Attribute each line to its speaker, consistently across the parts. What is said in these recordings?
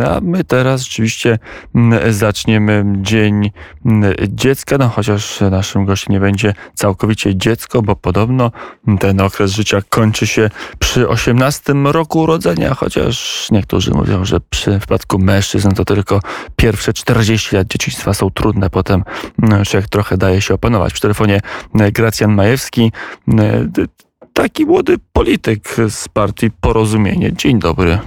Speaker 1: A my teraz rzeczywiście mm, zaczniemy Dzień mm, Dziecka, no chociaż naszym gościem nie będzie całkowicie dziecko, bo podobno ten okres życia kończy się przy 18 roku urodzenia, chociaż niektórzy mówią, że przy przypadku mężczyzn to tylko pierwsze 40 lat dzieciństwa są trudne, potem mm, człowiek trochę daje się opanować. W telefonie Gracjan Majewski, taki młody polityk z partii Porozumienie. Dzień dobry.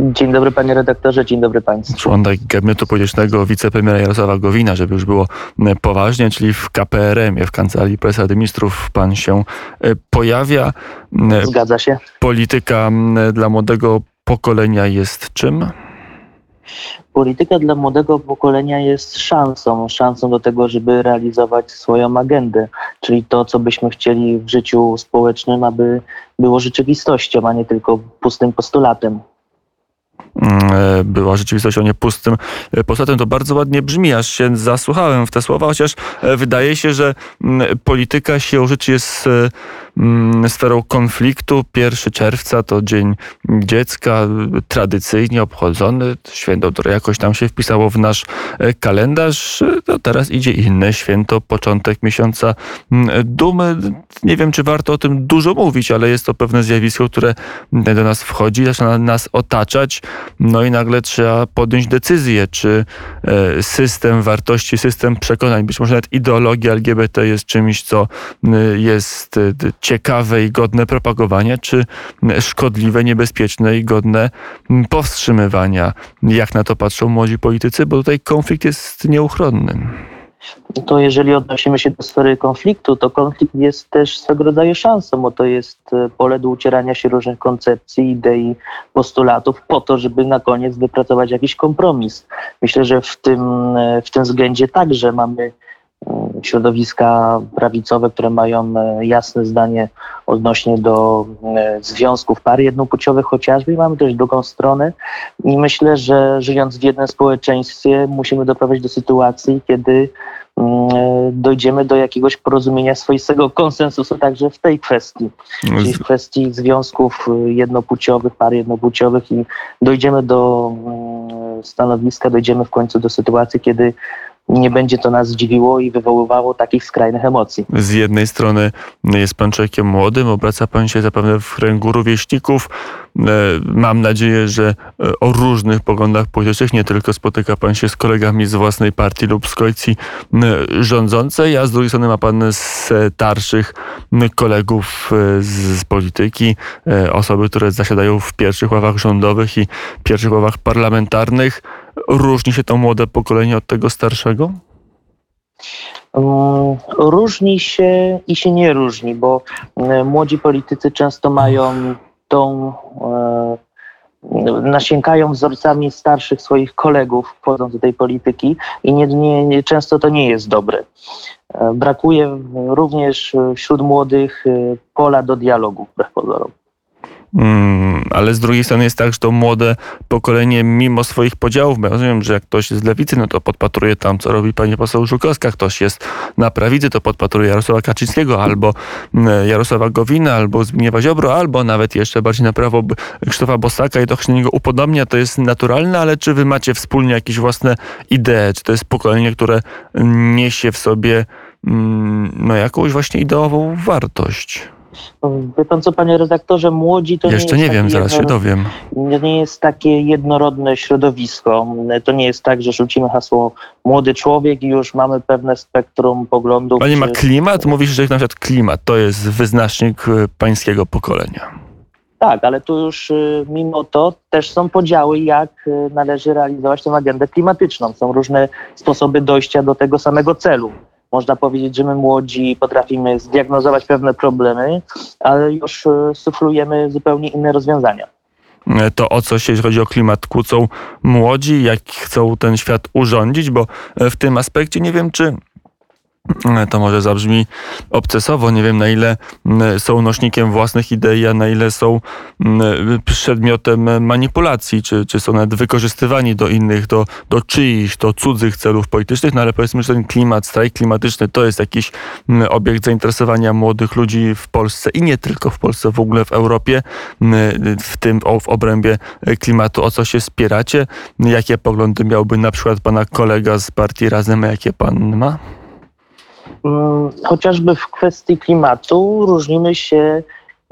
Speaker 2: Dzień dobry panie redaktorze, dzień dobry państwu.
Speaker 1: Członek gabinetu politycznego wicepremiera Jarosława Gowina, żeby już było e, poważnie, czyli w KPRM-ie, w Kancelarii Prezesa Ministrów pan się e, pojawia.
Speaker 2: E, Zgadza się.
Speaker 1: Polityka dla młodego pokolenia jest czym?
Speaker 2: Polityka dla młodego pokolenia jest szansą, szansą do tego, żeby realizować swoją agendę, czyli to, co byśmy chcieli w życiu społecznym, aby było rzeczywistością, a nie tylko pustym postulatem.
Speaker 1: E, była rzeczywistością nie pustym e, postulatem. To bardzo ładnie brzmi, aż się zasłuchałem w te słowa, chociaż e, wydaje się, że polityka siłą rzeczy jest sferą konfliktu. 1 czerwca to Dzień Dziecka, tradycyjnie obchodzony. Święto, które jakoś tam się wpisało w nasz kalendarz. No teraz idzie inne święto, początek miesiąca dumy. Nie wiem, czy warto o tym dużo mówić, ale jest to pewne zjawisko, które do nas wchodzi, zaczyna nas otaczać. No i nagle trzeba podjąć decyzję, czy e, system wartości, system przekonań, być może nawet ideologia LGBT jest czymś, co jest ciekawe i godne propagowania, czy szkodliwe, niebezpieczne i godne powstrzymywania? Jak na to patrzą młodzi politycy? Bo tutaj konflikt jest nieuchronny.
Speaker 2: To jeżeli odnosimy się do sfery konfliktu, to konflikt jest też swego rodzaju szansą, bo to jest e, pole do ucierania się różnych koncepcji, idei, postulatów po to, żeby na koniec wypracować jakiś kompromis. Myślę, że w tym, e, w tym względzie także mamy środowiska prawicowe, które mają e, jasne zdanie odnośnie do e, związków par jednopłciowych chociażby i mamy też drugą stronę. I myślę, że żyjąc w jednym społeczeństwie musimy doprowadzić do sytuacji, kiedy mm, e, dojdziemy do jakiegoś porozumienia swoistego konsensusu także w tej kwestii, czyli w kwestii związków jednopłciowych, par jednopłciowych i dojdziemy do mm, stanowiska, dojdziemy w końcu do sytuacji, kiedy nie będzie to nas dziwiło i wywoływało takich skrajnych emocji.
Speaker 1: Z jednej strony jest pan człowiekiem młodym, obraca pan się zapewne w kręgu rówieśników. E, mam nadzieję, że e, o różnych poglądach politycznych nie tylko spotyka pan się z kolegami z własnej partii lub z koalicji rządzącej, a z drugiej strony ma pan starszych kolegów e, z polityki, osoby, które zasiadają w pierwszych ławach rządowych i pierwszych ławach parlamentarnych. Różni się to młode pokolenie od tego starszego?
Speaker 2: Mm, różni się i się nie różni, bo mm, młodzi politycy często mają tą, e, nasiękają wzorcami starszych swoich kolegów, wchodząc do tej polityki i nie, nie, nie, często to nie jest dobre. E, brakuje również wśród młodych e, pola do dialogu, wbrew pozorom.
Speaker 1: Mm, ale z drugiej strony jest tak, że to młode pokolenie, mimo swoich podziałów, bo ja rozumiem, że jak ktoś jest z lewicy, no to podpatruje tam, co robi pani poseł Żukowska, ktoś jest na prawicy, to podpatruje Jarosława Kaczyńskiego, albo mm, Jarosława Gowina, albo Zbigniewa Ziobro, albo nawet jeszcze bardziej na prawo Krzysztofa Bosaka i to się niego upodobnia, to jest naturalne, ale czy wy macie wspólnie jakieś własne idee? Czy to jest pokolenie, które niesie w sobie mm, no, jakąś właśnie ideową wartość?
Speaker 2: Wie pan co, panie redaktorze, młodzi to
Speaker 1: Jeszcze
Speaker 2: nie
Speaker 1: nie wiem, zaraz jedno, się dowiem.
Speaker 2: Nie jest takie jednorodne środowisko. To nie jest tak, że rzucimy hasło młody człowiek i już mamy pewne spektrum poglądów.
Speaker 1: Pani czy... ma klimat? Mówisz, że na przykład klimat to jest wyznacznik y, pańskiego pokolenia.
Speaker 2: Tak, ale tu już y, mimo to też są podziały, jak y, należy realizować tę agendę klimatyczną. Są różne sposoby dojścia do tego samego celu. Można powiedzieć, że my młodzi potrafimy zdiagnozować pewne problemy, ale już e, suflujemy zupełnie inne rozwiązania.
Speaker 1: E, to o co się, jeśli chodzi o klimat, kłócą młodzi, jak chcą ten świat urządzić, bo e, w tym aspekcie nie wiem, czy to może zabrzmi obcesowo. Nie wiem, na ile są nośnikiem własnych idei, a na ile są przedmiotem manipulacji, czy, czy są nawet wykorzystywani do innych, do, do czyichś, do cudzych celów politycznych. No ale powiedzmy, że ten klimat, strajk klimatyczny to jest jakiś obiekt zainteresowania młodych ludzi w Polsce i nie tylko w Polsce, w ogóle w Europie, w tym w obrębie klimatu. O co się spieracie? Jakie poglądy miałby na przykład pana kolega z partii Razem, a jakie pan ma?
Speaker 2: Mm, chociażby w kwestii klimatu różnimy się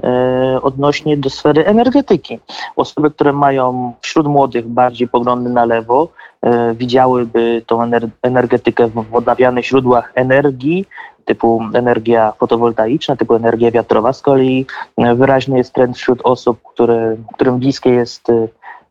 Speaker 2: e, odnośnie do sfery energetyki. Osoby, które mają wśród młodych bardziej poglądy na lewo, e, widziałyby tą energetykę w odnawialnych źródłach energii, typu energia fotowoltaiczna, typu energia wiatrowa. Z kolei e, wyraźny jest trend wśród osób, które, którym bliskie jest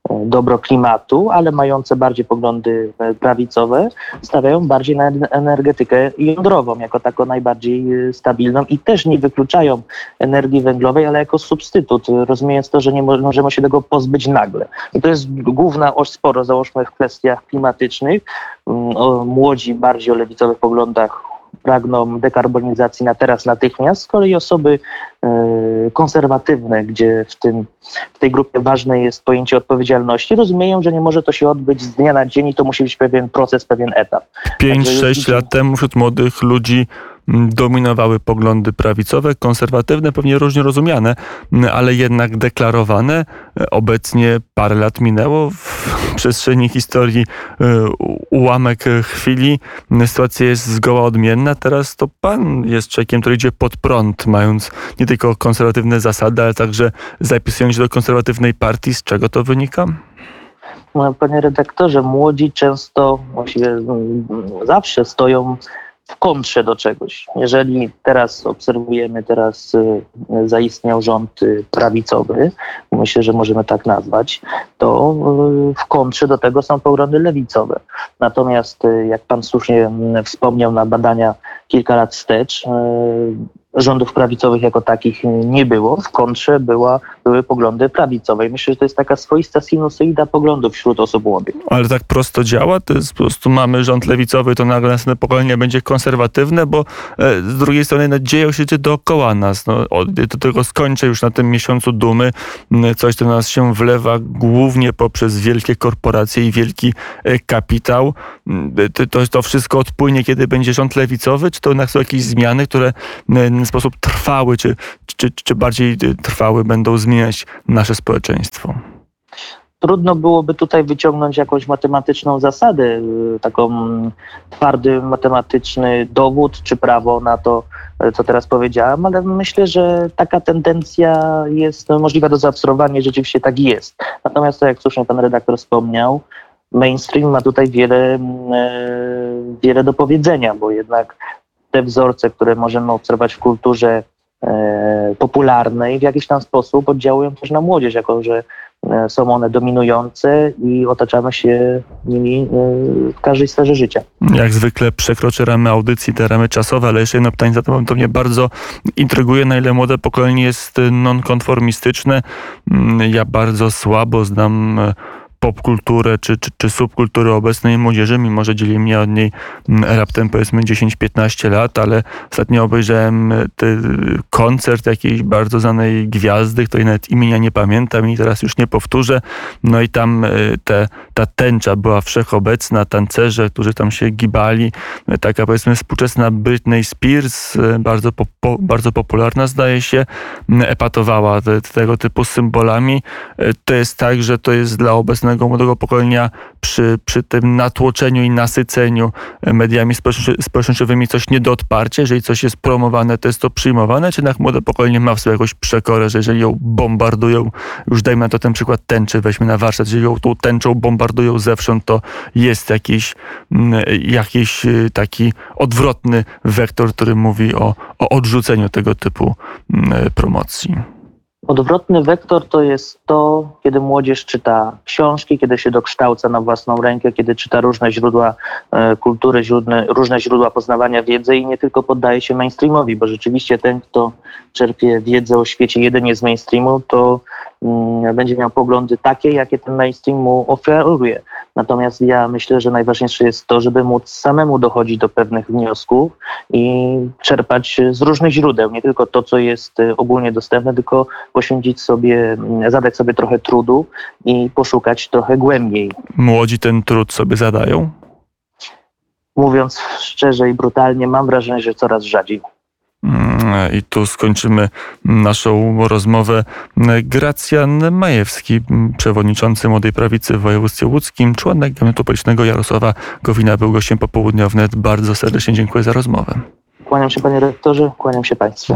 Speaker 2: dobro klimatu, ale mające bardziej poglądy e, prawicowe, stawiają bardziej na energetykę jądrową jako taką najbardziej e, stabilną i też nie wykluczają energii węglowej, ale jako substytut, rozumiejąc to, że nie możemy się tego pozbyć nagle. I to jest główna oś sporo, załóżmy w kwestiach klimatycznych. Mm, młodzi, bardziej o lewicowych poglądach pragną dekarbonizacji na teraz, natychmiast. Z kolei osoby e, konserwatywne, gdzie w, tym, w tej grupie ważne jest pojęcie odpowiedzialności, rozumieją, że nie może to się odbyć z dnia na dzień i to musi być pewien proces, pewien etap.
Speaker 1: 5-6 lat temu wśród młodych ludzi dominowały poglądy prawicowe, konserwatywne, pewnie różnie rozumiane, ale jednak deklarowane. Obecnie parę lat minęło w przestrzeni historii e, ułamek chwili. Sytuacja jest zgoła odmienna. Teraz to pan jest człowiekiem, który idzie pod prąd, mając nie tylko konserwatywne zasady, ale także zapisując się do konserwatywnej partii. Z czego to wynika?
Speaker 2: No, panie redaktorze, młodzi często, właściwie mm, zawsze stoją w kontrze do czegoś. Jeżeli teraz obserwujemy, teraz y, zaistniał rząd y, prawicowy, myślę, że możemy tak nazwać, to y, w kontrze do tego są poglądy lewicowe. Natomiast, jak pan słusznie mm, wspomniał na badania kilka lat wstecz, rządów prawicowych jako takich nie było. W kontrze była, były poglądy prawicowe. I myślę, że to jest taka swoista sinusoida poglądów wśród osób młodych.
Speaker 1: Ale tak prosto działa? To jest po prostu mamy rząd lewicowy, to nagle następne pokolenie będzie konserwatywne, bo e, z drugiej strony no, dzieją się dookoła nas. No, do tego skończę już na tym miesiącu dumy. Coś, co nas się wlewa głównie poprzez wielkie korporacje i wielki e, kapitał. To, to wszystko odpłynie, kiedy będzie rząd lewicowy? Czy to jednak są jakieś zmiany, które pewien sposób trwały, czy, czy, czy bardziej trwały będą zmieniać nasze społeczeństwo?
Speaker 2: Trudno byłoby tutaj wyciągnąć jakąś matematyczną zasadę, y, taką twardy matematyczny dowód czy prawo na to, y, co teraz powiedziałem, ale myślę, że taka tendencja jest możliwa do zaobserwowania, rzeczywiście tak jest. Natomiast, tak jak słusznie pan redaktor wspomniał, mainstream ma tutaj wiele, y, wiele do powiedzenia, bo jednak te wzorce, które możemy obserwować w kulturze e, popularnej, w jakiś tam sposób oddziałują też na młodzież, jako że e, są one dominujące i otaczamy się nimi e, w każdej sferze życia.
Speaker 1: Jak zwykle przekroczę ramy audycji, te ramy czasowe, ale jeszcze jedno pytanie, zatem to mnie bardzo intryguje, na ile młode pokolenie jest nonkonformistyczne. Mm, ja bardzo słabo znam popkulturę czy, czy, czy subkulturę obecnej młodzieży, mimo że dzieli mnie od niej mm, raptem powiedzmy 10-15 lat, ale ostatnio obejrzałem e, koncert jakiejś bardzo znanej gwiazdy, której nawet imienia nie pamiętam i teraz już nie powtórzę. No i tam e, te, ta tęcza była wszechobecna, tancerze, którzy tam się gibali, e, taka powiedzmy współczesna Britney Spears, bardzo, po, bardzo popularna zdaje się, epatowała te, tego typu symbolami. To jest tak, że to jest dla obecnego obecnego młodego pokolenia przy, przy tym natłoczeniu i nasyceniu mediami społecznościowymi coś nie do odparcia, jeżeli coś jest promowane, to jest to przyjmowane, czy jednak młode pokolenie ma w sobie jakąś przekorę, że jeżeli ją bombardują, już dajmy na to ten przykład tęczy, weźmy na warsztat, jeżeli ją tą tęczą bombardują zewsząd, to jest jakiś, mm, jakiś y, taki odwrotny wektor, który mówi o, o odrzuceniu tego typu mm, promocji.
Speaker 2: Odwrotny wektor to jest to, kiedy młodzież czyta książki, kiedy się dokształca na własną rękę, kiedy czyta różne źródła e, kultury, różne źródła poznawania wiedzy i nie tylko poddaje się mainstreamowi, bo rzeczywiście ten, kto czerpie wiedzę o świecie jedynie z mainstreamu, to mm, będzie miał poglądy takie, jakie ten mainstream mu oferuje. Natomiast ja myślę, że najważniejsze jest to, żeby móc samemu dochodzić do pewnych wniosków i czerpać z różnych źródeł, nie tylko to, co jest y, ogólnie dostępne, tylko poświęcić sobie, mm, zadać sobie trochę trudu i poszukać trochę głębiej.
Speaker 1: Młodzi ten trud sobie zadają?
Speaker 2: Mówiąc szczerze i brutalnie, mam wrażenie, że coraz rzadziej.
Speaker 1: I tu skończymy naszą rozmowę. Gracjan Majewski, przewodniczący Młodej Prawicy w województwie łódzkim, członek gabinetu politycznego Jarosława Gowina, był gościem popołudnia wnet. Bardzo serdecznie dziękuję za rozmowę.
Speaker 2: Kłaniam się panie rektorze, kłaniam się państwu.